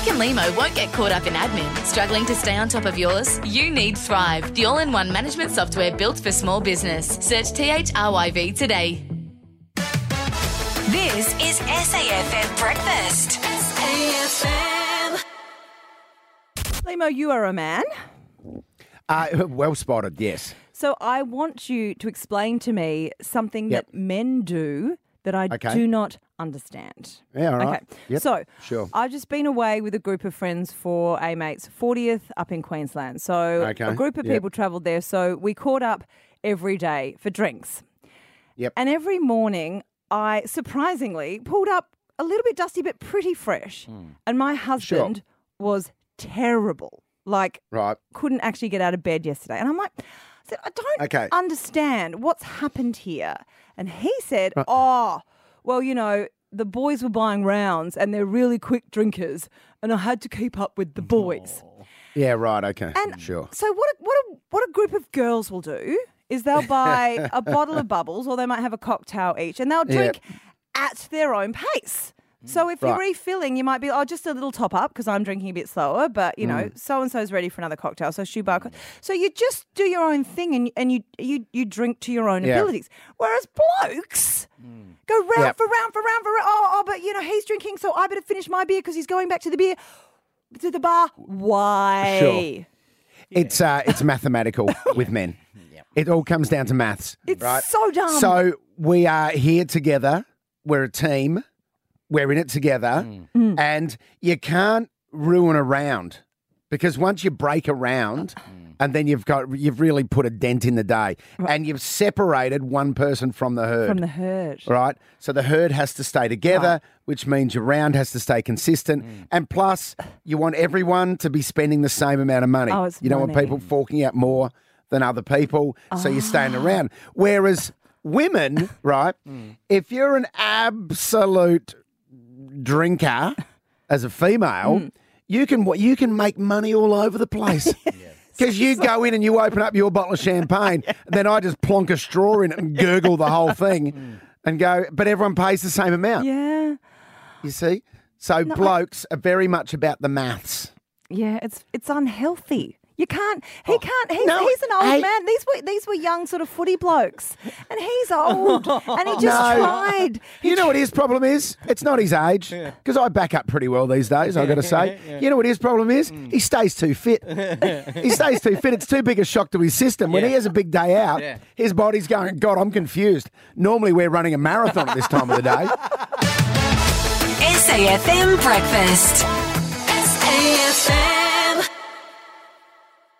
Beck and Limo won't get caught up in admin. Struggling to stay on top of yours? You need Thryv, the all in one management software built for small business. Search THRYV today. This is SAFM Breakfast. SAFM. Limo, you are a man. Uh, well spotted, yes. So I want you to explain to me something Yep. that men do that I Okay. do not understand. Yeah, all right. Okay. Yep, So sure. I've just been away with a group of friends for a mate's 40th up in Queensland. So Okay, a group of yep. people travelled there. So we caught up every day for drinks. Yep. And every morning I surprisingly pulled up a little bit dusty but pretty fresh. Hmm. And my husband was terrible. Like Right. couldn't actually get out of bed yesterday. And I'm like, said, I don't Okay. understand what's happened here. And he said, uh. Oh, well, you know, the boys were buying rounds and they're really quick drinkers, and I had to keep up with the boys. Yeah, right. Okay. And sure. So what a, what a, what a group of girls will do is they'll buy a bottle of bubbles or they might have a cocktail each and they'll drink at their own pace. So if you're Right. refilling, you might be, oh, just a little top up because I'm drinking a bit slower, but you Mm. know, so and so's ready for another cocktail. So shoe bar. co- So you just do your own thing and and you you you drink to your own Yeah. abilities. Whereas blokes go round Yep. for round for round for round. Oh, oh, but you know he's drinking, so I better finish my beer because he's going back to the beer to the bar. Why? It's uh, it's mathematical with men. It all comes down to maths. It's right? so dumb. So we are here together. We're a team. We're in it together, Mm. and you can't ruin a round because once you break a round, and then you've got you've really put a dent in the day, and you've separated one person from the herd. From the herd. Right. So the herd has to stay together, which means your round has to stay consistent. Mm. And plus, you want everyone to be spending the same amount of money. Oh, it's you don't want people forking out more than other people. So you're staying Ah. around. Whereas women, right, Mm. if you're an absolute drinker as a female, Mm. you can what you can make money all over the place. Because you go in and you open up your bottle of champagne, and then I just plonk a straw in it and gurgle the whole thing and go, but everyone pays the same amount. Yeah. You see? So blokes are very much about the maths. Yeah, it's it's unhealthy. You can't. He oh. can't. He's, Oh, no, he's an old hey. man. These were these were young sort of footy blokes, and he's old, and he just No. tried. You know what his problem is? It's not his age, because I back up pretty well these days, I've got to say. You know what his problem is? Hmm. He stays too fit. he stays too fit. It's too big a shock to his system. When he has a big day out, his body's going, God, I'm confused. Normally we're running a marathon at this time of the day. SAFM Breakfast. SAFM.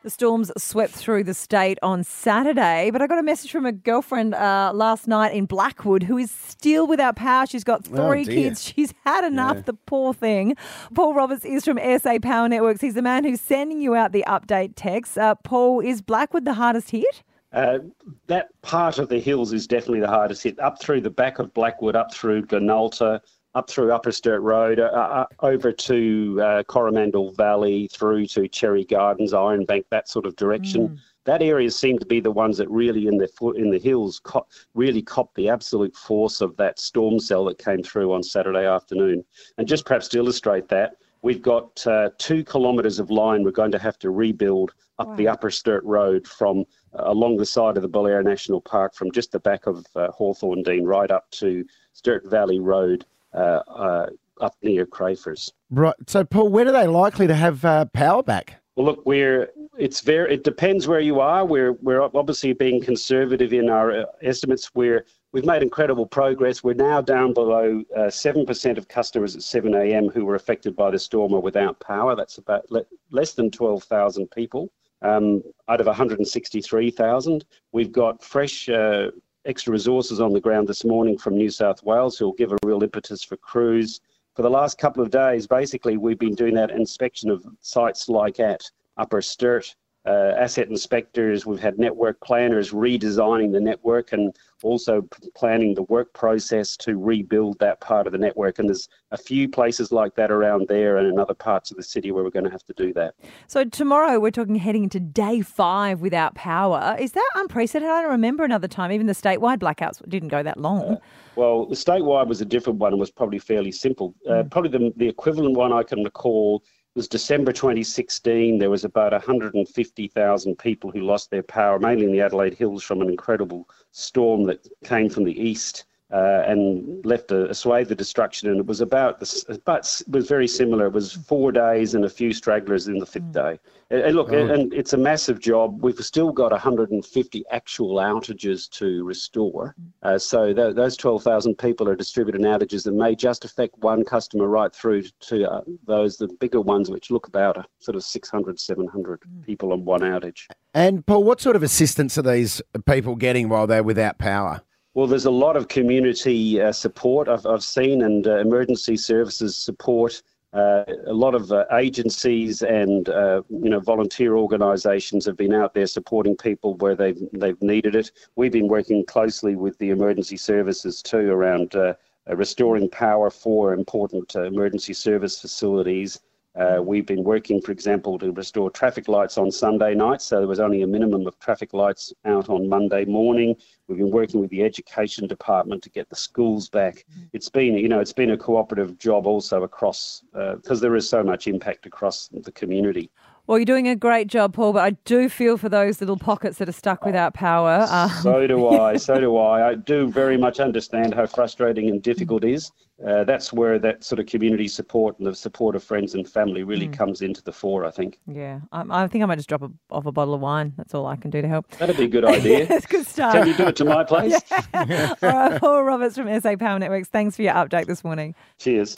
The storms swept through the state on Saturday, but I got a message from a girlfriend uh, last night in Blackwood who is still without power. She's got three Oh, kids. She's had enough, the poor thing. Paul Roberts is from SA Power Networks. He's the man who's sending you out the update text. Uh, Paul, is Blackwood the hardest hit? Uh, that part of the hills is definitely the hardest hit. Up through the back of Blackwood, up through Glenalta, up through Upper Sturt Road, uh, uh, over to uh, Coromandel Valley, through to Cherry Gardens, Ironbank, that sort of direction. That area seem to be the ones that really in the fo- in the hills co- really copped the absolute force of that storm cell that came through on Saturday afternoon. And just perhaps to illustrate that, we've got uh, two kilometres of line we're going to have to rebuild up the Upper Sturt Road from uh, along the side of the Belair National Park from just the back of uh, Hawthorndene right up to Sturt Valley Road uh, uh, up near Crafers. Right. So, Paul, when are they likely to have uh, power back? Well, look, we're it's very it depends where you are. We're we're obviously being conservative in our uh, estimates. We're we've made incredible progress. We're now down below uh, seven percent of customers at seven a.m. who were affected by the storm are without power. That's about le- less than twelve thousand people um, out of one hundred and sixty-three thousand. We've got fresh. Uh, Extra resources on the ground this morning from New South Wales who will give a real impetus for crews. For the last couple of days, basically, we've been doing that inspection of sites like at Upper Sturt, uh, asset inspectors, we've had network planners redesigning the network and also planning the work process to rebuild that part of the network. And there's a few places like that around there and in other parts of the city where we're going to have to do that. So tomorrow we're talking heading into day five without power. Is that unprecedented? I don't remember another time. Even the statewide blackouts didn't go that long. Well, the statewide was a different one and was probably fairly simple. Uh, probably the, the equivalent one I can recall was December 2016. There was about 150,000 people who lost their power, mainly in the Adelaide Hills, from an incredible storm that came from the east. Uh, and left a, a swathe of destruction, and it was about this. But it was very similar. It was four days and a few stragglers in the fifth day. And, and look, and, and it's a massive job. We've still got 150 actual outages to restore. Uh, so th- those 12,000 people are distributed in outages that may just affect one customer right through to uh, those the bigger ones, which look about a sort of 600, 700 people on one outage. And Paul, what sort of assistance are these people getting while they're without power? Well, there's a lot of community uh, support I've, I've seen and uh, emergency services support. Uh, a lot of uh, agencies and uh, you know volunteer organisations have been out there supporting people where they've they've needed it. We've been working closely with the emergency services too around uh, restoring power for important emergency service facilities. Uh, we've been working, for example, to restore traffic lights on Sunday nights, so there was only a minimum of traffic lights out on Monday morning. We've been working with the education department to get the schools back. It's been, you know, it's been a cooperative job also across because there is so much impact across the community. Well, you're doing a great job, Paul, but I do feel for those little pockets that are stuck without power. Uh, So do I. So do I. I do very much understand how frustrating and difficult it is. Uh, that's where that sort of community support and the support of friends and family really comes into the fore. I think yeah, I, I think I might just drop a, off a bottle of wine. That's all I can do to help. that'd be a good idea. That's good stuff. Can you do it to my place? All right, Paul Roberts from SA Power Networks. Thanks for your update this morning. Cheers.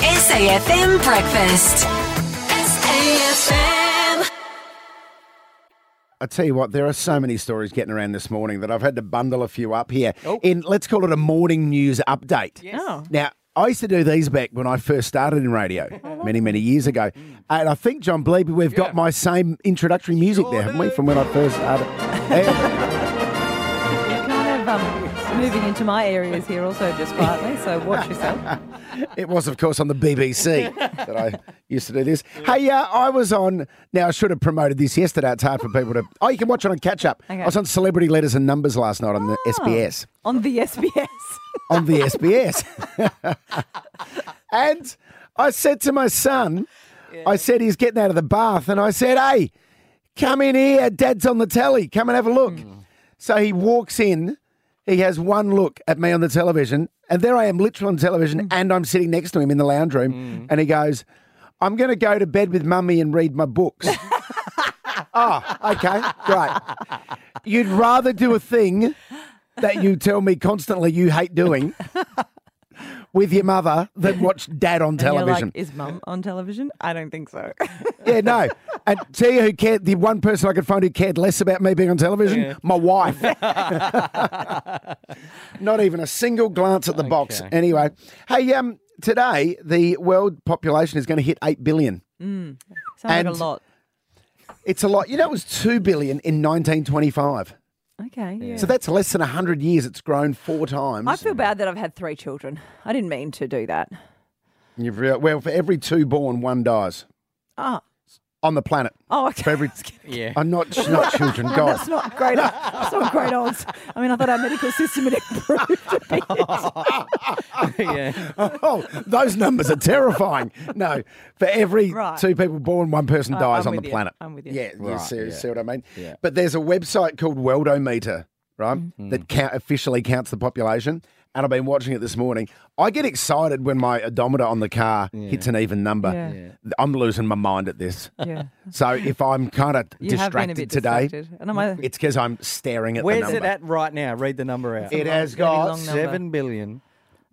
SAFM Breakfast. SAFM. I tell you what, there are so many stories getting around this morning that I've had to bundle a few up here oh. in, let's call it a morning news update. Oh. Now, I used to do these back when I first started in radio uh-huh. many, many years ago. And I think, John Bleeby, we've got my same introductory music there, haven't we, from when I first started? moving into my areas here also just quietly, so watch yourself. It was, of course, on the BBC that I used to do this. Hey, uh, I was on. Now, I should have promoted this yesterday. It's hard for people to. Oh, you can watch it on catch up. Okay. I was on Celebrity Letters and Numbers last night on the SBS. On the SBS. On the SBS. and I said to my son, I said he's getting out of the bath, and I said, hey, come in here. Dad's on the telly. Come and have a look. So he walks in. He has one look at me on the television, and there I am, literally on television, mm. and I'm sitting next to him in the lounge room, mm. and he goes, I'm going to go to bed with mummy and read my books. oh, okay, great. You'd rather do a thing that you tell me constantly you hate doing with your mother than watch dad on And you're television. like, is mum on television? I don't think so. yeah, no. And tell you who cared, the one person I could find who cared less about me being on television, my wife. Not even a single glance at the box. Anyway, hey, um, today the world population is going to hit eight billion. Sounds like And- a lot. It's a lot. You know, it was two billion in 1925. Okay. Yeah. So that's less than hundred years. It's grown four times. I feel bad that I've had three children. I didn't mean to do that. You've rea- well, for every two born, one dies Oh, on the planet. oh, okay. For every, Yeah. I'm not not children. God, That's not great. That's not great odds. I mean, I thought our medical system had improved a bit. yeah. oh, those numbers are terrifying. No, for every Right. two people born, one person I- dies I'm on the you. planet. I'm with you. Yeah, you see, yeah. see what I mean? Yeah. But there's a website called Worldometer, right, Mm-hmm. that count, officially counts the population. And I've been watching it this morning. I get excited when my odometer on the car hits an even number. Yeah. I'm losing my mind at this. Yeah. So if I'm kind of You have been a distracted today, distracted. And I'm it's because I'm staring at Where's the number. it at right now? Read the number out. It has really got. Seven billion.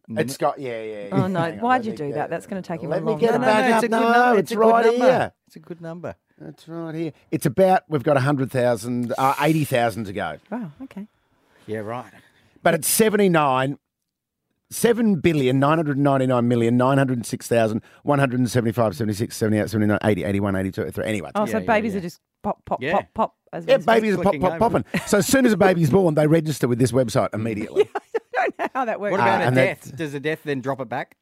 It's got yeah yeah. yeah. Oh no! On, Why'd you do get that? That's going to take you Let a me long get it time. back it's up. No, number. it's a good right number. here. It's a good number. That's right here. It's about we've got hundred thousand, uh, eighty thousand to go, Wow. Okay. Yeah, right. but it's seventy nine. Seven billion nine hundred ninety nine million nine hundred six thousand one hundred seventy five seventy six seventy eight seventy nine eighty eighty one eighty two eighty three. Anyway, Oh, so Yeah, yeah, babies yeah. are just pop, pop, Yeah. pop, pop. As yeah, babies are pop pop popping. So as soon as a baby's born, they register with this website immediately. I don't know how that works. What about Ah, a and that- death? Does a death then drop it back?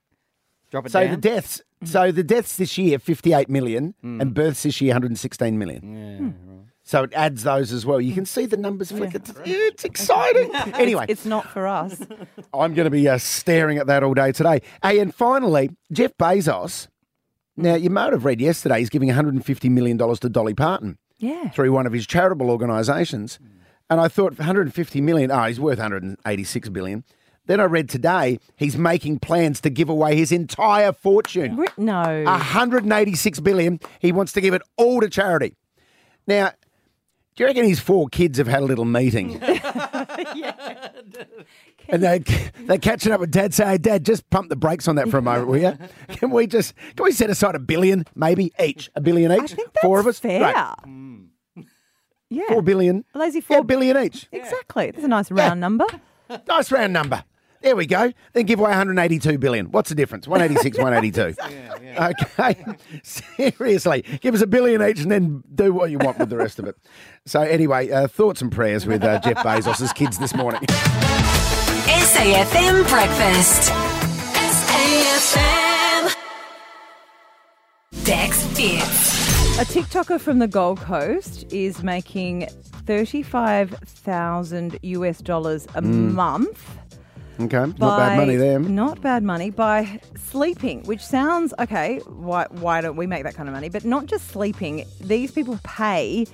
Drop it So down? the deaths, so the deaths this year, fifty-eight million, and births this year, one hundred and sixteen million. So it adds those as well. You can see the numbers flick. It's, it's exciting. anyway, It's not for us. I'm going to be uh, staring at that all day today. Hey, and finally, Jeff Bezos. Now, you might have read yesterday he's giving 150 million dollars to Dolly Parton Yeah. through one of his charitable organisations, and I thought 150 million. Oh, he's worth 186 billion. Then I read today he's making plans to give away his entire fortune. No. 186 billion. He wants to give it all to charity. Now, you reckon his four kids have had a little meeting? yeah. And they they're catching up with Dad. Say, hey, Dad, just pump the brakes on that for a moment, will you? Can we just can we set aside a billion, maybe each, a billion each, I think that's four of us, fair. Great. Yeah. four billion, A lazy yeah, four a billion each. Exactly. That's a nice round number. Nice round number. There we go. Then give away 182 billion. What's the difference? 186, 182. Okay. Seriously. Give us a billion each and then do what you want with the rest of it. So, anyway, uh, thoughts and prayers with uh, Jeff Bezos' kids this morning. SAFM Breakfast. SAFM. Dex Fits. A TikToker from the Gold Coast is making 35,000 US dollars a month. Okay. Not bad money there. Not bad money by sleeping, which sounds okay. Why, why don't we make that kind of money? But not just sleeping. These people pay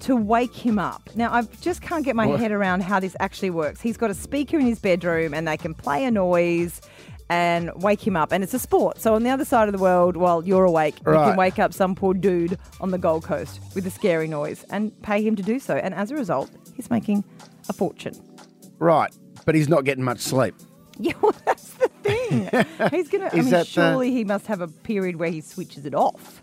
to wake him up. Now, I just can't get my head around how this actually works. He's got a speaker in his bedroom and they can play a noise and wake him up. And it's a sport. So on the other side of the world, while you're awake, you Right. can wake up some poor dude on the Gold Coast with a scary noise and pay him to do so. And as a result, he's making a fortune. Right. But he's not getting much sleep. Yeah, well, that's the thing. He's gonna. I Is mean, that, uh, surely he must have a period where he switches it off.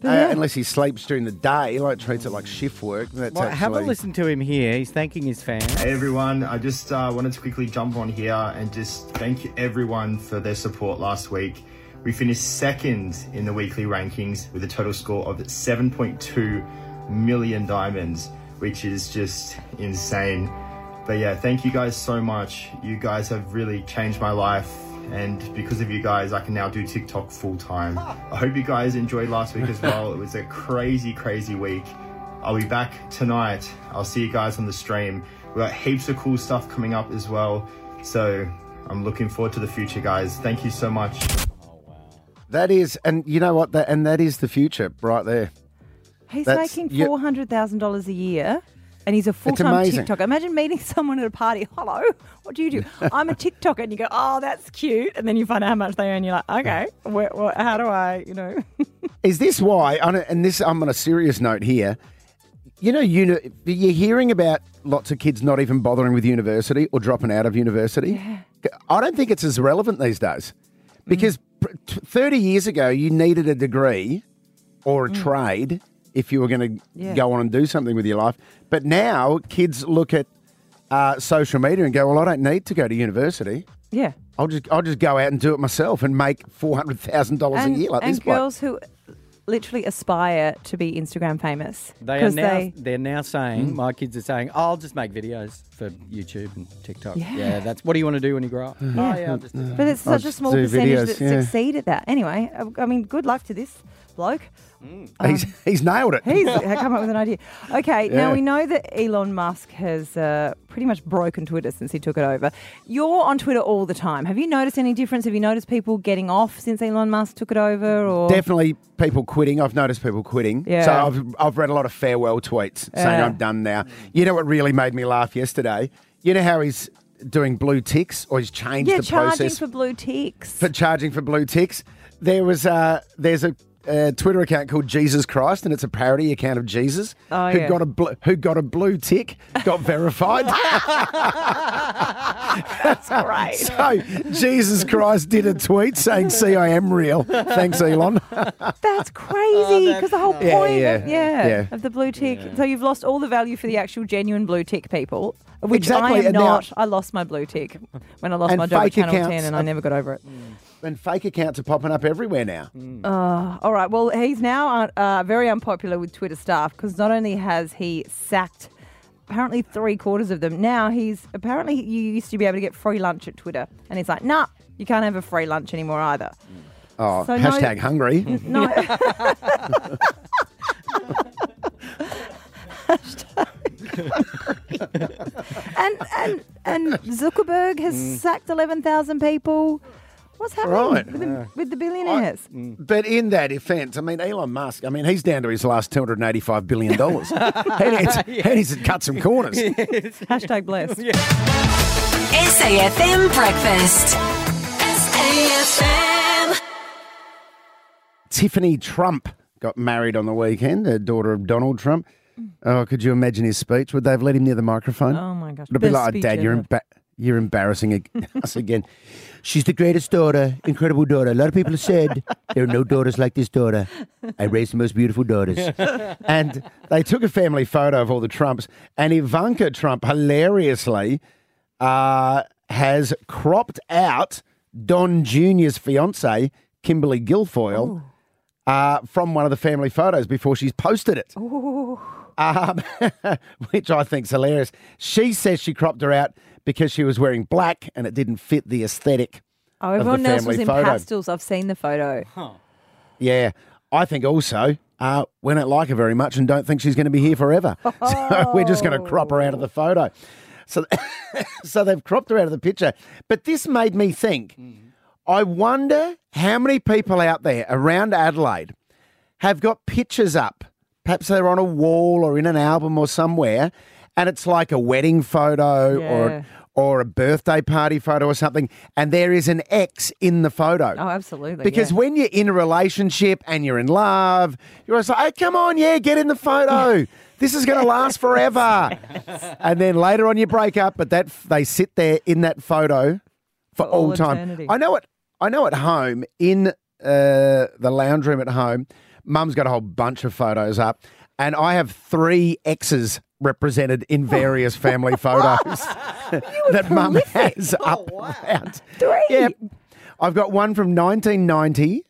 But Uh, yeah. unless he sleeps during the day, like treats it like shift work. That's Well, have a actually- listen to him here. He's thanking his fans. Hey everyone, I just uh, wanted to quickly jump on here and just thank everyone for their support last week. We finished second in the weekly rankings with a total score of 7.2 million diamonds, which is just insane. But yeah, thank you guys so much. You guys have really changed my life. And because of you guys, I can now do TikTok full time. I hope you guys enjoyed last week as well. It was a crazy, crazy week. I'll be back tonight. I'll see you guys on the stream. We've got heaps of cool stuff coming up as well. So I'm looking forward to the future, guys. Thank you so much. That is, and you know what? That and that is the future right there. he's that's- making you- four hundred thousand dollars a year, and he's a full time. TikToker. Imagine meeting someone at a party. Hello, what do you do? I'm a TikToker, and you go, oh, that's cute, and then you find out how much they earn. You're like, okay, where, where, how do I, you know? Is this why? on a- And this, I'm on a serious note here. You know, uni- you're hearing about lots of kids not even bothering with university or dropping out of university. Yeah. I don't think it's as relevant these days because mm. t- 30 years ago, you needed a degree or a mm. trade if you were going to Yeah. go on and do something with your life. But now kids look at uh, social media and go, "Well, I don't need to go to university. yeah. I'll just I'll just go out and do it myself and make four hundred thousand dollars a year like and this bloke." girls who literally aspire to be Instagram famous They are now. they They, are now saying. Hmm. My kids are saying, "I'll just make videos for YouTube and TikTok." Yeah. that's what do you want to do when you grow up? Oh yeah, I'll just do. But it's I'll such a small percentage videos, that yeah. succeed at that. Anyway, I- I mean, good luck to this bloke. He's he's nailed it. He's come up with an idea. Okay, now we know that Elon Musk has uh, pretty much broken Twitter since he took it over. You're on Twitter all the time. Have you noticed any difference? Have you noticed people getting off since Elon Musk took it over? Or Definitely people quitting. I've noticed people quitting. Yeah. So I've, I've read a lot of farewell tweets saying Yeah. I'm done now. You know what really made me laugh yesterday? You know how he's doing blue ticks or he's changed yeah, the charging process for blue ticks. for charging for blue ticks? There was uh, there's a a Twitter account called Jesus Christ, and it's a parody account of Jesus Oh, who yeah. got a bl- who got a blue tick, got verified. That's great. so Jesus Christ did a tweet saying, "See, I am real." Thanks, Elon. That's crazy oh, because the whole Yeah, point yeah, of, yeah, yeah. of the blue tick. So you've lost all the value for the actual genuine blue tick people, which Exactly, I am and now- not. I lost my blue tick when I lost my job at Channel accounts 10 and I never got over it. Mm. And fake accounts are popping up everywhere now. Uh, all right. Well, he's now uh, very unpopular with Twitter staff because not only has he sacked apparently three quarters of them, now he's apparently you used to be able to get free lunch at Twitter, and he's like, nah, you can't have a free lunch anymore either. Oh, So no- hashtag hungry. No. and and and Zuckerberg has sacked eleven thousand people. What's happening Right. with, the, with the billionaires? Mm. But in that defence, I mean, Elon Musk, I mean, he's down to his last $285 billion. he, needs, he needs to cut some corners. Hashtag blessed. SAFM Breakfast. SAFM. Tiffany Trump got married on the weekend, the daughter of Donald Trump. Oh, could you imagine his speech? Would they have let him near the microphone? Oh my gosh. It'd be Best like, speech Dad, you're, emba- you're embarrassing us again. She's the greatest daughter, incredible daughter. A lot of people have said there are no daughters like this daughter. I raised the most beautiful daughters. and they took a family photo of all the Trumps, and Ivanka Trump, hilariously, uh, has cropped out Don Jr.'s fiance, Kimberly Guilfoyle, uh, from one of the family photos before she's posted it um, which I think's hilarious. She says she cropped her out because she was wearing black and it didn't fit the aesthetic. Oh, the everyone else was in photo. pastels. I've seen the photo. Yeah, I think also uh, we don't like her very much and don't think she's going to be here forever. So we're just going to crop her out of the photo. So, so they've cropped her out of the picture. But this made me think. I wonder how many people out there around Adelaide have got pictures up. Perhaps they're on a wall or in an album or somewhere, and it's like a wedding photo Yeah. or or a birthday party photo or something, and there is an X in the photo. Oh, absolutely. Because yeah. when you're in a relationship and you're in love, you're always like, hey, come on, yeah, get in the photo. This is going to last forever. and then later on you break up, but that they sit there in that photo for, For all all time. I know it. I know at home in uh, the lounge room at home, Mum's got a whole bunch of photos up, and I have three X's represented in various family photos that Mum has oh, up around. Three. Yeah, I've got one from 1990,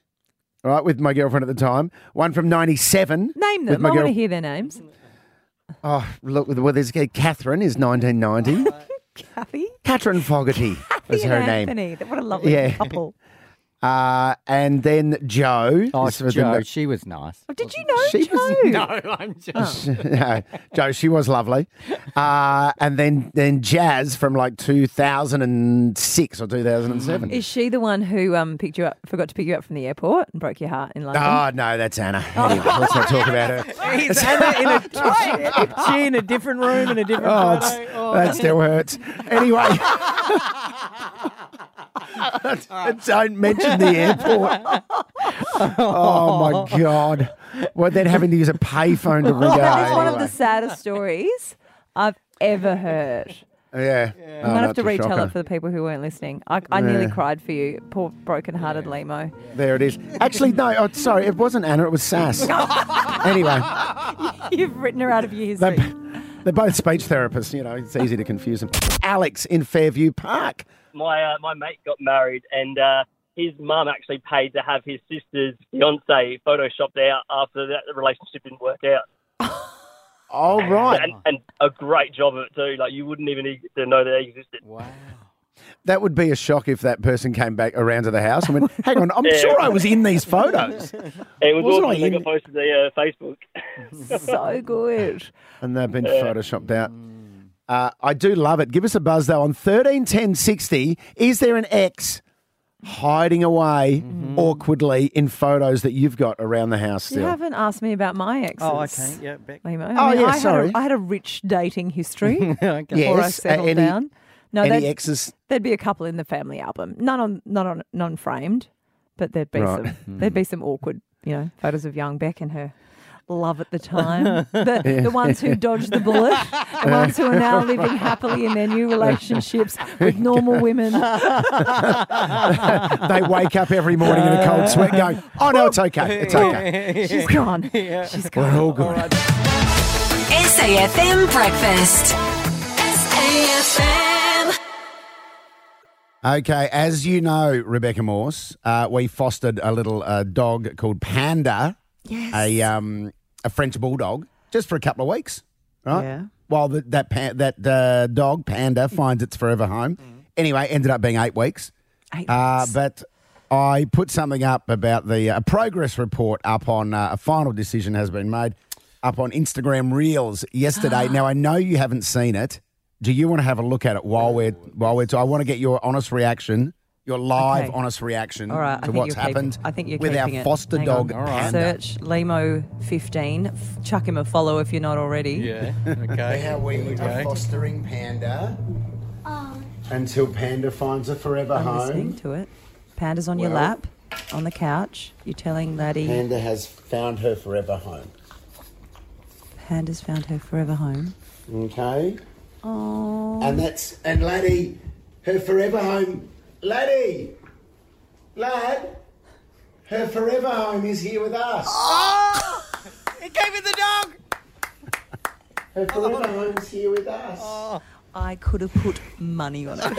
right, with my girlfriend at the time. One from 97. Name with them. my I want girl- to hear their names. Oh, look, well, there's uh, Catherine is 1990. Kathy. Catherine Fogarty was and her name. Anthony. What a lovely Yeah. couple. Uh, and then Joe. Oh, Joe, in she was nice. Oh, did you know She Joe? was- No, I'm just. the- No, Joe, she was lovely. Uh, and then then Jazz from like 2006 or 2007. Is she the one who um picked you up, forgot to pick you up from the airport and broke your heart in London? Oh, no, that's Anna. Anyway, let's not talk about her. He's Anna in a, she in a different room in a different Oh, photo. it's, that still hurts. Anyway. Don't mention the airport. Oh, my God. Well, then having to use a payphone to ring her. that is one of the saddest stories I've ever heard. Yeah. Oh, I'm gonna have to retell it for the people who weren't listening. I, I nearly cried for you, poor broken-hearted Limo. There it is. Actually, no, oh, sorry, it wasn't Anna, it was Sass. anyway, You've written her out of your they're, they're both speech therapists, you know, it's easy to confuse them. Alex in Fairview Park. My uh, my mate got married, and uh, his mum actually paid to have his sister's fiance photoshopped out after that relationship didn't work out, Oh, right. and, and a great job of it too. Like you wouldn't even need to know that they existed. Wow. That would be a shock if that person came back around to the house and went, hang on, I'm Yeah. sure I was in these photos. It was Wasn't awesome. I They in- got posted to the uh, Facebook. so good. And they've been photoshopped out. Uh, I do love it. Give us a buzz though on thirteen ten sixty. Is there an X hiding away awkwardly in photos that you've got around the house You haven't asked me about my exes. Oh, okay. Yeah, Beck. Limo. Oh, yeah, I sorry. Had a, I had a rich dating history okay. before I Yes, uh, any- down. No, Any there'd, X's? there'd be a couple in the family album. None on, not on, non-framed. but there'd be Right. some there'd be some awkward, you know, photos of young Beck and her love at the time. The, the ones who dodged the bullet, the ones who are now living happily in their new relationships with normal women. they wake up every morning in a cold sweat going, oh, no, it's okay. It's okay. She's gone. She's gone. We're all good. SAFM Breakfast. SAFM. Okay, as you know, Rebecca Morse, uh, we fostered a little uh, dog called Panda, Yes. a um, a French bulldog, just for a couple of weeks, right? Yeah. While the, that pa- that uh, dog Panda finds its forever home. Anyway, ended up being eight weeks. Eight Uh, weeks. but I put something up about the uh, progress report up on uh, a final decision has been made up on Instagram Reels yesterday. now I know you haven't seen it. Do you want to have a look at it while we're while we're? I want to get your honest reaction, your live Okay. honest reaction All right, to what's you're keep- happened I think you're with our keeping it. foster dog on. Panda. Search Limo15. F- Chuck him a follow if you're not already. Yeah. Okay. How we Here are fostering Panda oh. until Panda finds a forever I'm home. listening to it. Panda's on your lap, on the couch. You're telling Laddie Panda has found her forever home. Panda's found her forever home. Okay. Oh, And that's and laddie, her forever home. Laddie, lad, her forever home is here with us. Oh! it gave me the dog. Her forever home is here with us. Oh, I could have put money on it.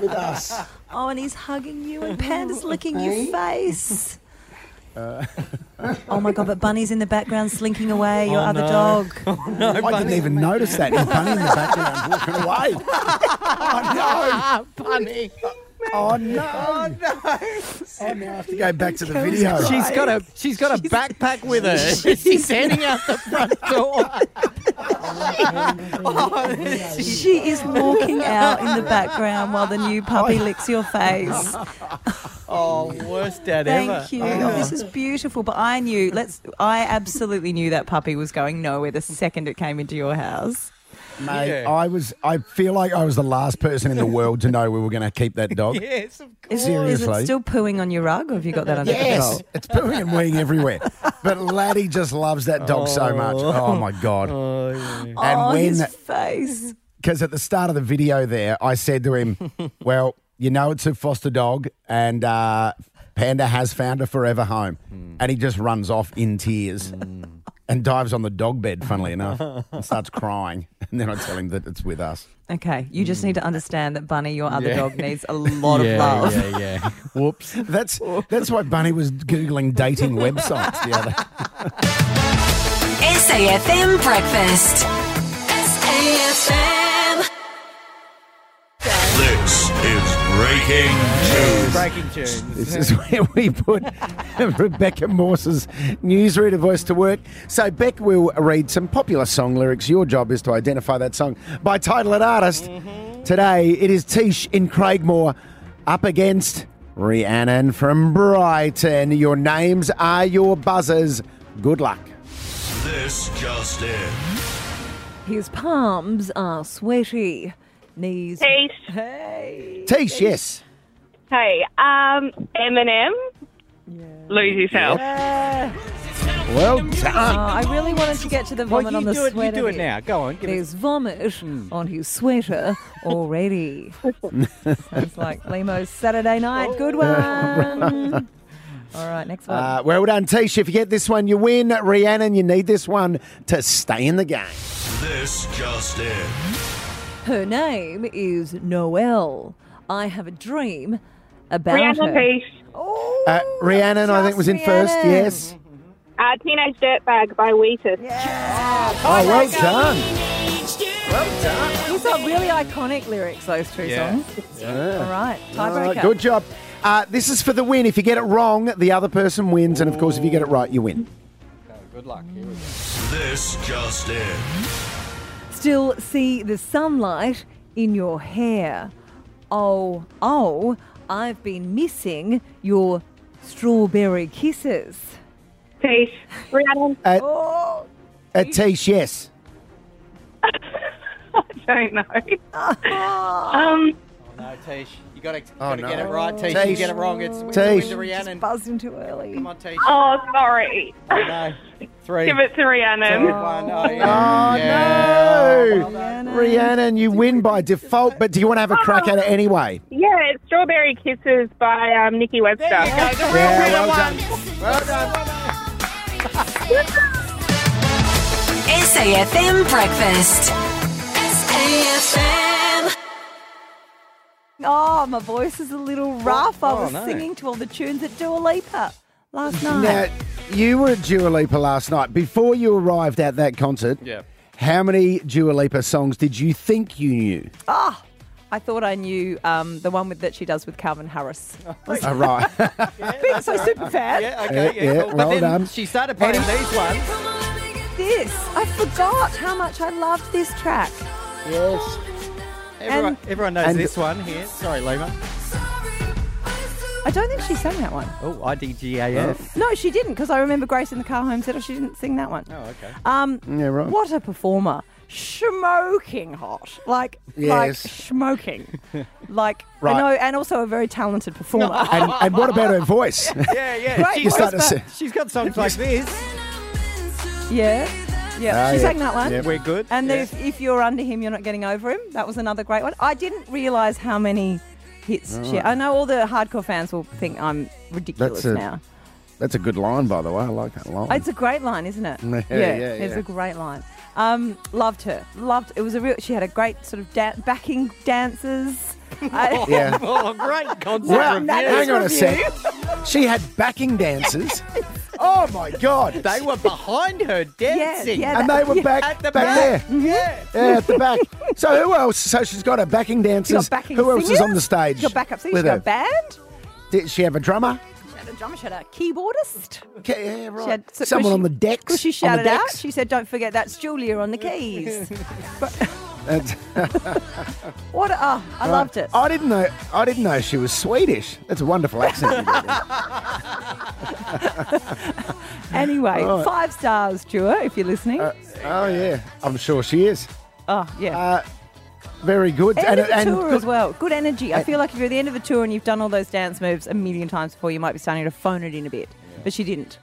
With us. oh, and he's hugging you, and Panda's licking your face. Uh. oh my god! But Bunny's in the background slinking away. Your Oh, other no. dog. Oh, I didn't even notice that. There's Bunny in the background walking away. Oh Bunny. Uh, Oh, oh, no! Oh no! Oh no! Oh, now I have to go back to the video. She's got a she's got a backpack with her. She's heading out the front door. Oh, she is walking out in the background while the new puppy licks your face. Oh, worst dad ever. Thank you. Oh, this is beautiful. But I knew. Let's. I absolutely knew that puppy was going nowhere the second it came into your house. Mate, Yeah. I was. I feel like I was the last person in the world to know we were going to keep that dog. Yes, of Is, is Seriously? it still pooing on your rug, or have you got that under Yes, control? it's pooing and weeing everywhere. But Laddie just loves that dog so much. Oh my god! Oh, yeah. And oh, when- his face. Because at the start of the video there, I said to him, "Well, you know it's a foster dog, and uh, Panda has found a forever home," and he just runs off in tears. And dives on the dog bed, funnily enough, and starts crying. And then I tell him that it's with us. Okay, you just need to understand that Bunny, your other Yeah. dog, needs a lot yeah, of love. yeah, yeah. Whoops. That's that's why Bunny was googling dating websites the other. SAFM Breakfast. SAFM. This is breaking news. Breaking tunes. This is where we put Rebecca Morse's newsreader voice to work. So Beck will read some popular song lyrics. Your job is to identify that song by title and artist. Today it is Tish in Craigmore up against Rhiannon from Brighton. Your names are your buzzers. Good luck. This just in. His palms are sweaty. Knees. Hey, Hey. Tish, yes. hey, um, Eminem, lose yourself. Well Oh, done. I really wanted to get to the Well, vomit you on the do it. You sweater. do it now. Go on. Give There's vomit on his sweater already. Sounds like Limo's Saturday night. Good one. All right, next one. Uh, well done, Tish. If you get this one, you win. Rhiannon, you need this one to stay in the game. This just in. her name is Noelle. I have a dream about Rhiannon her. Peace, Oh, Uh, Rhiannon, I think, was in first. Yes. uh, Teenage Dirtbag by Wheatus. Oh, well done. Well done. These are really iconic lyrics, those two Yeah. songs. All right, All tiebreaker. right, good job. Uh, this is for the win. If you get it wrong, the other person wins. And of course, if you get it right, you win. Good luck. Here we go. This just in. Still see the sunlight in your hair. Oh, oh, I've been missing your strawberry kisses. Peace, Rhiannon, At, Oh, at Tish, yes. I don't know. um, No, Tish. You got to Oh, get no. it right, Tish. You get it wrong. It's it's Tish. into Rhiannon. Buzzed in too early. Come on, Tish. Oh, sorry. No. Three. Give it to two, Rhiannon. one. Oh, Oh, yeah. no. Rhiannon, you win by default, but do you want to have a crack at it anyway? Yeah, it's Strawberry Kisses by um, Nikki Webster. There you go. The real Yeah, winner well won. done. Well done. SAFM Breakfast. SAFM. Oh, my voice is a little rough. I Oh, was no. singing to all the tunes at Dua Lipa last night. Now, you were at Dua Lipa last night. Before you arrived at that concert, Yeah. how many Dua Lipa songs did you think you knew? Ah, I thought I knew um, the one with, that she does with Calvin Harris. Was All right. being so super fan. Yeah, okay, Yeah, yeah. yeah, cool. But well then done. she started playing these ones. This, I forgot how much I loved this track. yes. Everyone, everyone knows and- this one here. Sorry, Lima. I don't think she sang that one. Oh, IDGAF. No, she didn't, because I remember Grace in the car home said oh, she didn't sing that one. Oh, okay. Um, Yeah, right. What a performer. Smoking hot. Like, like Yes. smoking. like, Right. I know, and also a very talented performer. And, and what about her voice? Yeah, yeah. Great She's voice, got, but- she's got songs like this. yeah. Yeah, Ah, she yeah. sang that one. Yep. We're good. And yeah. if, if you're under him, you're not getting over him. That was another great one. I didn't realise how many hits she. I know all the hardcore fans will think I'm ridiculous That's a- now. That's a good line, by the way. I like that line. It's a great line, isn't it? Yeah, yeah, It's yeah. a great line. Um, loved her. Loved. It was a real. She had a great sort of da- backing dancers. I- Yeah. Oh, great concept Well, review. hang on a review. sec. She had backing dancers. Oh my god! They were behind her dancing. yeah, and that- they were yeah. back At the back, back. there. Mm-hmm. Yeah. Yeah, at the back. So who else? So she's got her backing dancers. backing who else is on the stage? She got backup singers. with She got her? a band. Did she have a drummer? She had a drummer. She had a keyboardist. Okay, yeah, right. She had, so- Someone she- on the decks. She on the shouted out. She said, "Don't forget that's Julia on the keys." That's- what? A, oh, I loved it. I didn't know. I didn't know she was Swedish. That's a wonderful accent. you got there. Anyway, Right. five stars, Stuart, if you're listening. Uh, oh yeah, I'm sure she is. oh yeah. Uh, very good. End of the and tour good- as well. Good energy. I feel like if you're at the end of the tour and you've done all those dance moves a million times before, you might be starting to phone it in a bit. But she didn't.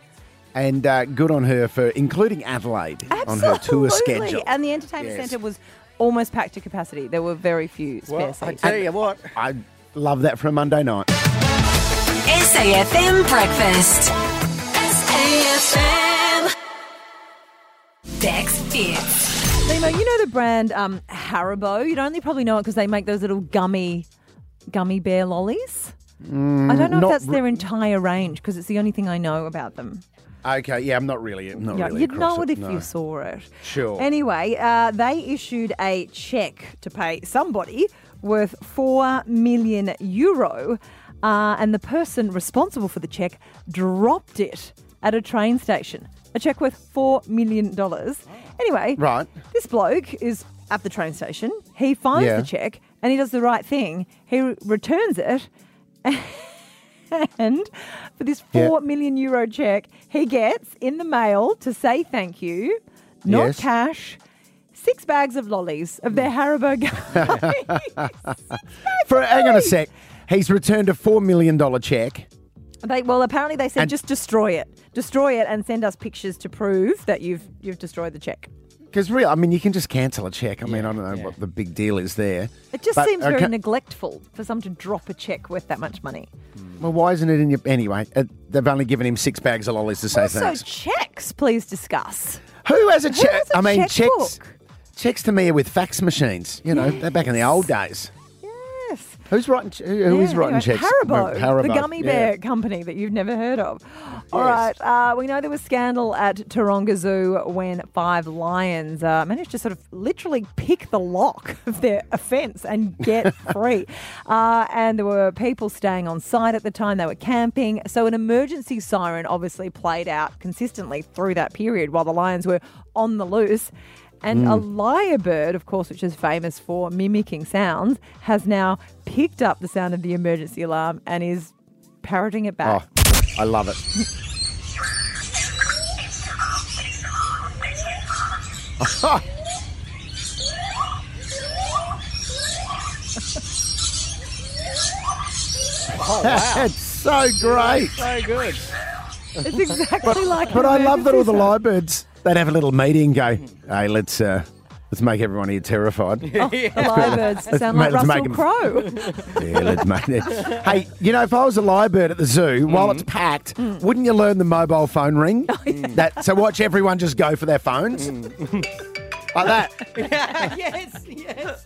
and uh, good on her for including Adelaide on her tour schedule. And the entertainment Yes. centre was almost packed to capacity. There were very few spare Well, I tell you what. I love that for a Monday night. SAFM Breakfast. SAFM. Dex Fits. Limo, you know the brand um, Haribo? You'd only probably know it because they make those little gummy, gummy bear lollies. I don't know if Mm, that's re- their entire range because it's the only thing I know about them. Okay, yeah, I'm not really, I'm not Yeah, really. you'd know it if no. you saw it. Sure. Anyway, uh, they issued a check to pay somebody worth 4 million euro, uh, and the person responsible for the check dropped it at a train station. A check worth $4 million. Anyway, Right. this bloke is at the train station. He finds Yeah. the check and he does the right thing. He re- returns it. And for this four million euro check, he gets in the mail to say thank you, not Yes. cash, six bags of lollies of their Haribo. For hang on a sec, he's returned a four million dollar check. they, well, apparently they said And- just destroy it, destroy it, and send us pictures to prove that you've you've destroyed the check. Because real, I mean, you can just cancel a check. I mean, I don't know what the big deal is there. It just But, seems very okay. neglectful for someone to drop a check worth that much money. Well, why isn't it in your anyway? Uh, they've only given him six bags of lollies to say also, thanks. checks, please discuss. Who has a check? has a I mean, checks. checkbook? Checks to me are with fax machines. You know, they're back in the old days. Yes. Who's writing? Who, who is Yeah, writing anyway, checks? Haribo, Haribo, the gummy yeah. bear company that you've never heard of. All right, uh, we know there was scandal at Taronga Zoo when five lions uh, managed to sort of literally pick the lock of their offence and get free. Uh, and there were people staying on site at the time; they were camping. So an emergency siren obviously played out consistently through that period while the lions were on the loose. And a Mm. lyrebird, of course, which is famous for mimicking sounds, has now picked up the sound of the emergency alarm and is parroting it back. Oh, I love it. Oh, wow. it's so great. So good. It's exactly like. But I love that all the. Lyrebirds, they'd have a little meeting and go, hey, let's, uh, let's make everyone here terrified. Oh, the Lyrebirds sound like let's make Russell 'em- Crowe. Yeah, let's make it. Hey, you know, if I was a lyrebird at the zoo, while it's mm. packed, mm. wouldn't you learn the mobile phone ring? Oh, that so watch everyone just go for their phones mm. like that, yes, yes.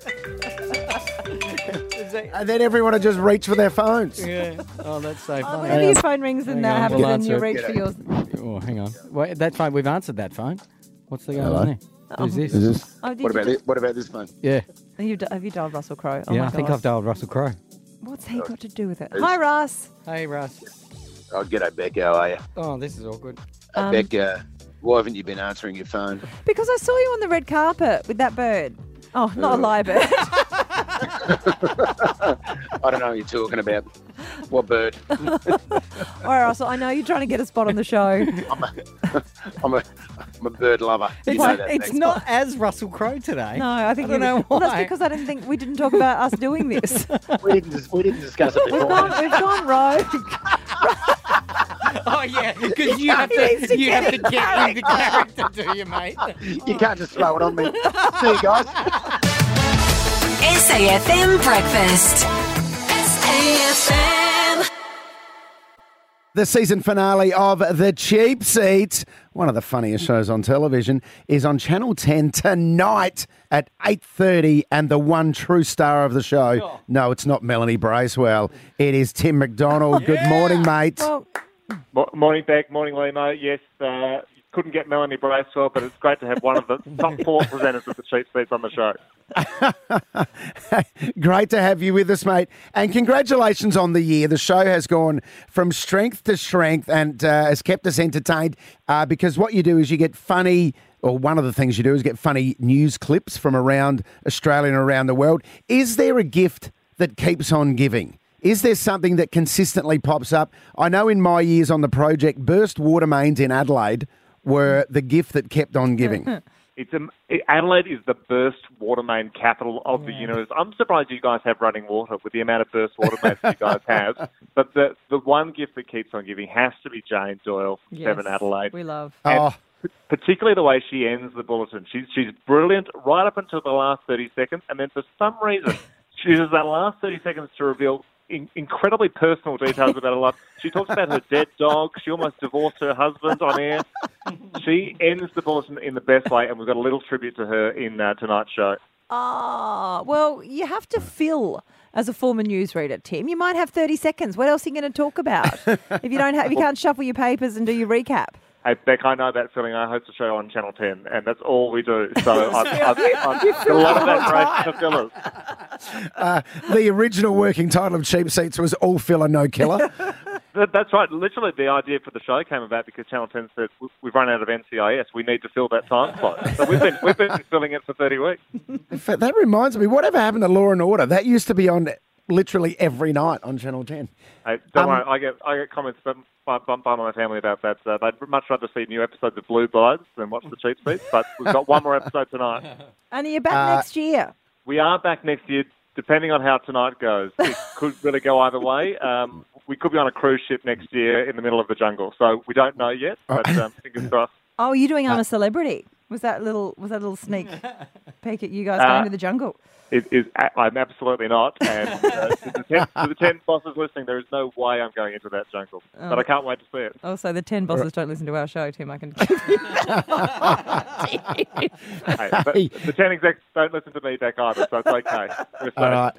and then everyone would just reach for their phones. yeah. Oh, that's so funny. Whenever your phone rings Hang and that on, happens, we'll and you reach for yours. Oh, hang on. Wait, that phone. We've answered that phone. What's the going Hello? on there? Who's this? Is this? Oh, did What you about it? What about this phone? Yeah. Have you, have you dialed Russell Crowe? Oh yeah, my I think God. I've dialed Russell Crowe. What's he got to do with it? Hi, Russ. Hey, Russ. Oh, g'day, Beck. How are you? Oh, this is awkward. Um, Beck, uh, why haven't you been answering your phone? Because I saw you on the red carpet with that bird. Oh, not a lie bird. I don't know what you're talking about. What bird? All right, Russell. I know you're trying to get a spot on the show. I'm a, I'm a, I'm a bird lover. You It's, know that. it's Beck. not as Russell Crowe today. No, I think I don't you- know Well, that's because I didn't think we didn't talk about us doing this. We didn't, dis- we didn't discuss it before. We've gone, we've gone rogue. Oh yeah, because you have to to you have to get into the character, do you, mate? You can't just throw it on me. See you guys. SAFM Breakfast. The season finale of The Cheap Seats, one of the funniest shows on television, is on Channel 10 tonight at 8.30 and the one true star of the show. No, it's not Melanie Bracewell. It is Tim McMillan. Good morning, mate. Well, Mo- Morning, Beck. Morning, Limo. Yes, uh, couldn't get Melanie Bracewell, but it's great to have one of the top four presenters of the cheap seats on the show. Great to have you with us, mate. And congratulations on the year. The show has gone from strength to strength and uh, has kept us entertained uh, because what you do is you get funny, or one of the things you do is get funny news clips from around Australia and around the world. Is there a gift that keeps on giving? Is there something that consistently pops up? I know in my years on the project, burst water mains in Adelaide were the gift that kept on giving. It's um, Adelaide is the burst water main capital of the universe. I'm surprised you guys have running water with the amount of burst water mains you guys have. But the the one gift that keeps on giving has to be Jane Doyle, from yes, Seven Adelaide. We love. Oh, particularly the way she ends the bulletin. She's she's brilliant right up until the last thirty seconds, and then for some reason she uses that last thirty seconds to reveal in, incredibly personal details about her life. She talks about her dead dog. She almost divorced her husband on air. She ends the bulletin in the best way, and we've got a little tribute to her in uh, tonight's show. Ah, well, you have to fill as a former newsreader, Tim. You might have 30 seconds. What else are you going to talk about if you don't have, if you can't shuffle your papers and do your recap? Hey, Beck, I know that feeling. I host a show on Channel 10, and that's all we do. So I've, I've, I've got a lot of admiration for fillers. uh, the original working title of Cheap Seats was All Filler, No Killer. That's right. Literally, the idea for the show came about because Channel 10 said "We- we've run out of NCIS. We need to fill that time slot. So we've been we've been filling it for 30 weeks. In fact, that reminds me, whatever happened to Law and Order? That used to be on literally every night on Channel 10. Hey, don't Um, worry, I get I get comments by, by, by my family about that. Uh, they'd much rather see new episodes of Blue Bloods than watch the cheap seats. But we've got one more episode tonight. And are you back Uh, next year? We are back next year, depending on how tonight goes. It could really go either way. Um, we could be on a cruise ship next year in the middle of the jungle, so we don't know yet. But um, fingers crossed. Oh, you're doing I'm Uh, a Celebrity. Was that little was that a little sneak peek at you guys Uh, going to the jungle? It is. I'm absolutely not. And uh, to, the ten, to the ten bosses listening, there is no way I'm going into that jungle. Oh. But I can't wait to see it. Also, the 10 bosses don't listen to our show, Tim. I can give you Hey, but the ten execs don't listen to me back either, so it's okay. We're All safe. right.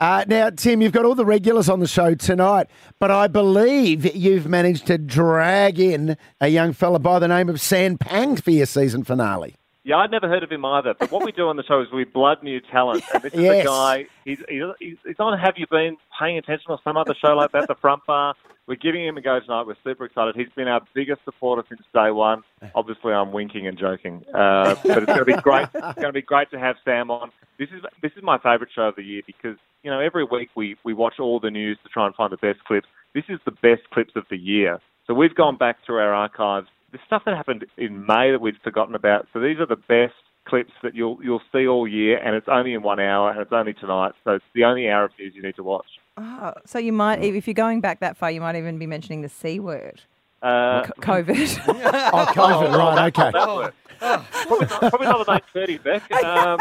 Uh, now, Tim, you've got all the regulars on the show tonight, but I believe you've managed to drag in a young fella by the name of Sam Pang for your season finale. Yeah, I'd never heard of him either. But what we do on the show is we blood new talent. And this is Yes. a guy, he's, he's, he's he's on Have You Been paying attention or some other show like that, The Front Bar. We're giving him a go tonight. We're super excited. He's been our biggest supporter since day one. Obviously, I'm winking and joking, uh, but it's going to be great. It's going to be great to have Sam on. This is this is my favourite show of the year because you know every week we we watch all the news to try and find the best clips. This is the best clips of the year. So we've gone back through our archives. The stuff that happened in May that we'd forgotten about. So these are the best clips that you'll you'll see all year, and it's only in one hour, and it's only tonight. So it's the only hour of news you need to watch. Oh, so you might, if you're going back that far, you might even be mentioning the C word. Uh, C- COVID. Oh, COVID, Oh, right, that- okay. that word. probably, not, probably not at eight thirty, Beck. Um,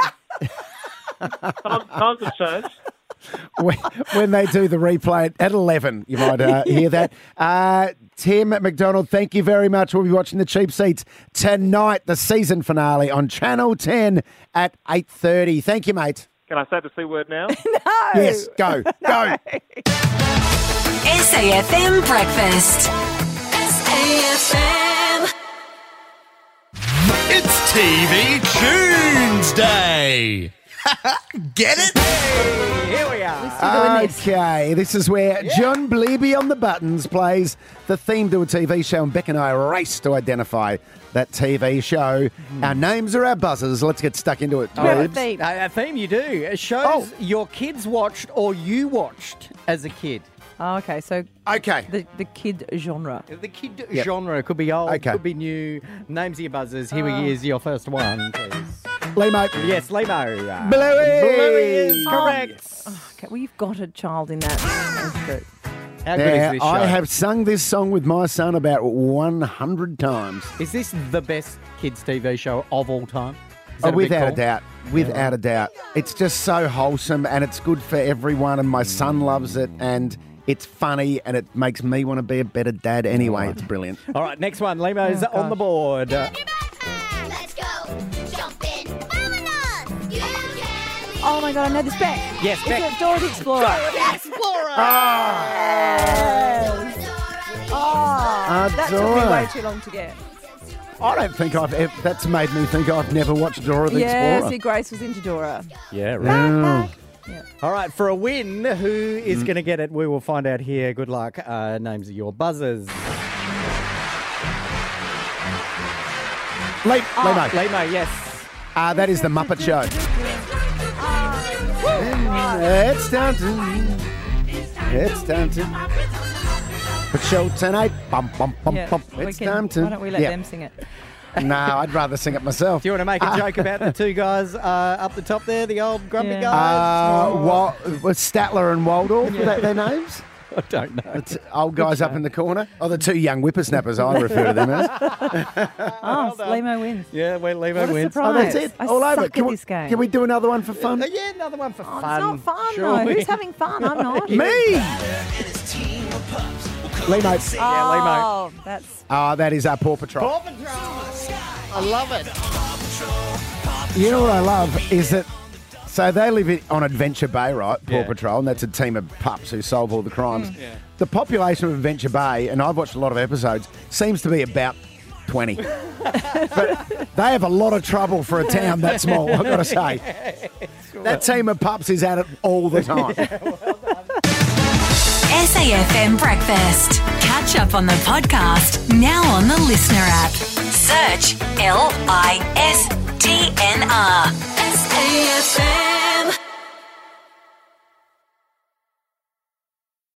times, times have changed. when, when they do the replay at 11, you might uh, hear that. Uh, Tim McMillan, thank you very much. We'll be watching the cheap seats tonight, the season finale on Channel 10 at 8.30. Thank you, mate. Can I say the c word now? no. Yes, go, go. SAFM Breakfast. SAFM. It's TV Tunes Day. Get it? Here we are. Okay, this is where John Bleeby on the buttons plays the theme to a TV show, and Beck and I race to identify that TV show. Hmm. Our names are our buzzers. Let's get stuck into it. Oh, Bleebs. a, a theme you do. It shows Oh. your kids watched or you watched as a kid. Oh, okay, so Okay. the, the kid genre. The kid Yep. genre could be old, Okay. could be new. Names of your buzzers. Here Oh. he is, your first one, please. Lee, mate. Yes, Limo. Bluey. Bluey is Oh. correct. Okay, well, you've got a child in that. How good is this show? I have sung this song with my son about 100 times. Is this the best kids' TV show of all time? Is Oh, a big without a call? doubt. Without a doubt. It's just so wholesome and it's good for everyone, and my son loves it, and it's funny, and it makes me want to be a better dad anyway. It's brilliant. All right, next one. Limo's Oh, on the board. Uh, Oh my god, I know this Beck. Yes, Is Beck. it Dora the Explorer? Yes. Oh, that took me way too long to get. I don't think I've ever, that's made me think I've never watched Dora the Yeah, Explorer. see, Grace was into Dora. yeah, right. Oh. All right, for a win, who is Mm. going to get it? We will find out here. Good luck. Uh, names of your buzzers. Lee, Oh. Lemo. Limo, yes. Uh, that is the Muppet Show. It's time to. It's time to. Muppet Show tonight. Bum, bum, bum, Yeah, bum. It's can- time to. Why don't we let Yeah. them sing it? No, I'd rather sing it myself. Do you want to make a joke about the two guys uh, up the top there, the old grumpy Yeah. guys? Uh, Wa- Statler and Waldorf Yeah. that their names? I don't know. It's old guys up in the corner. Oh, the two young whippersnappers, I refer to them as. Oh, Limo wins. Yeah, well, Limo What a wins. surprise. Oh, that's it. I All suck over. at Can we, this game. can we do another one for fun? Uh, yeah, another one for Oh, fun. it's not fun, Sure. though. Who's having fun? I'm not. Me! Limo. Yeah, Limo. Oh, that's Oh, that is our Paw Patrol. Paw Patrol. I love it. You know what I love is that. So they live in- on Adventure Bay, right? Paw Yeah. Patrol, and that's a team of pups who solve all the crimes. Mm. The population of Adventure Bay, and I've watched a lot of episodes, seems to be about 20. but they have a lot of trouble for a town that small, I've got to say. That team of pups is at it all the time. SAFM Breakfast. Catch up on the podcast now on the LiSTNR app. Search L I S T ASM.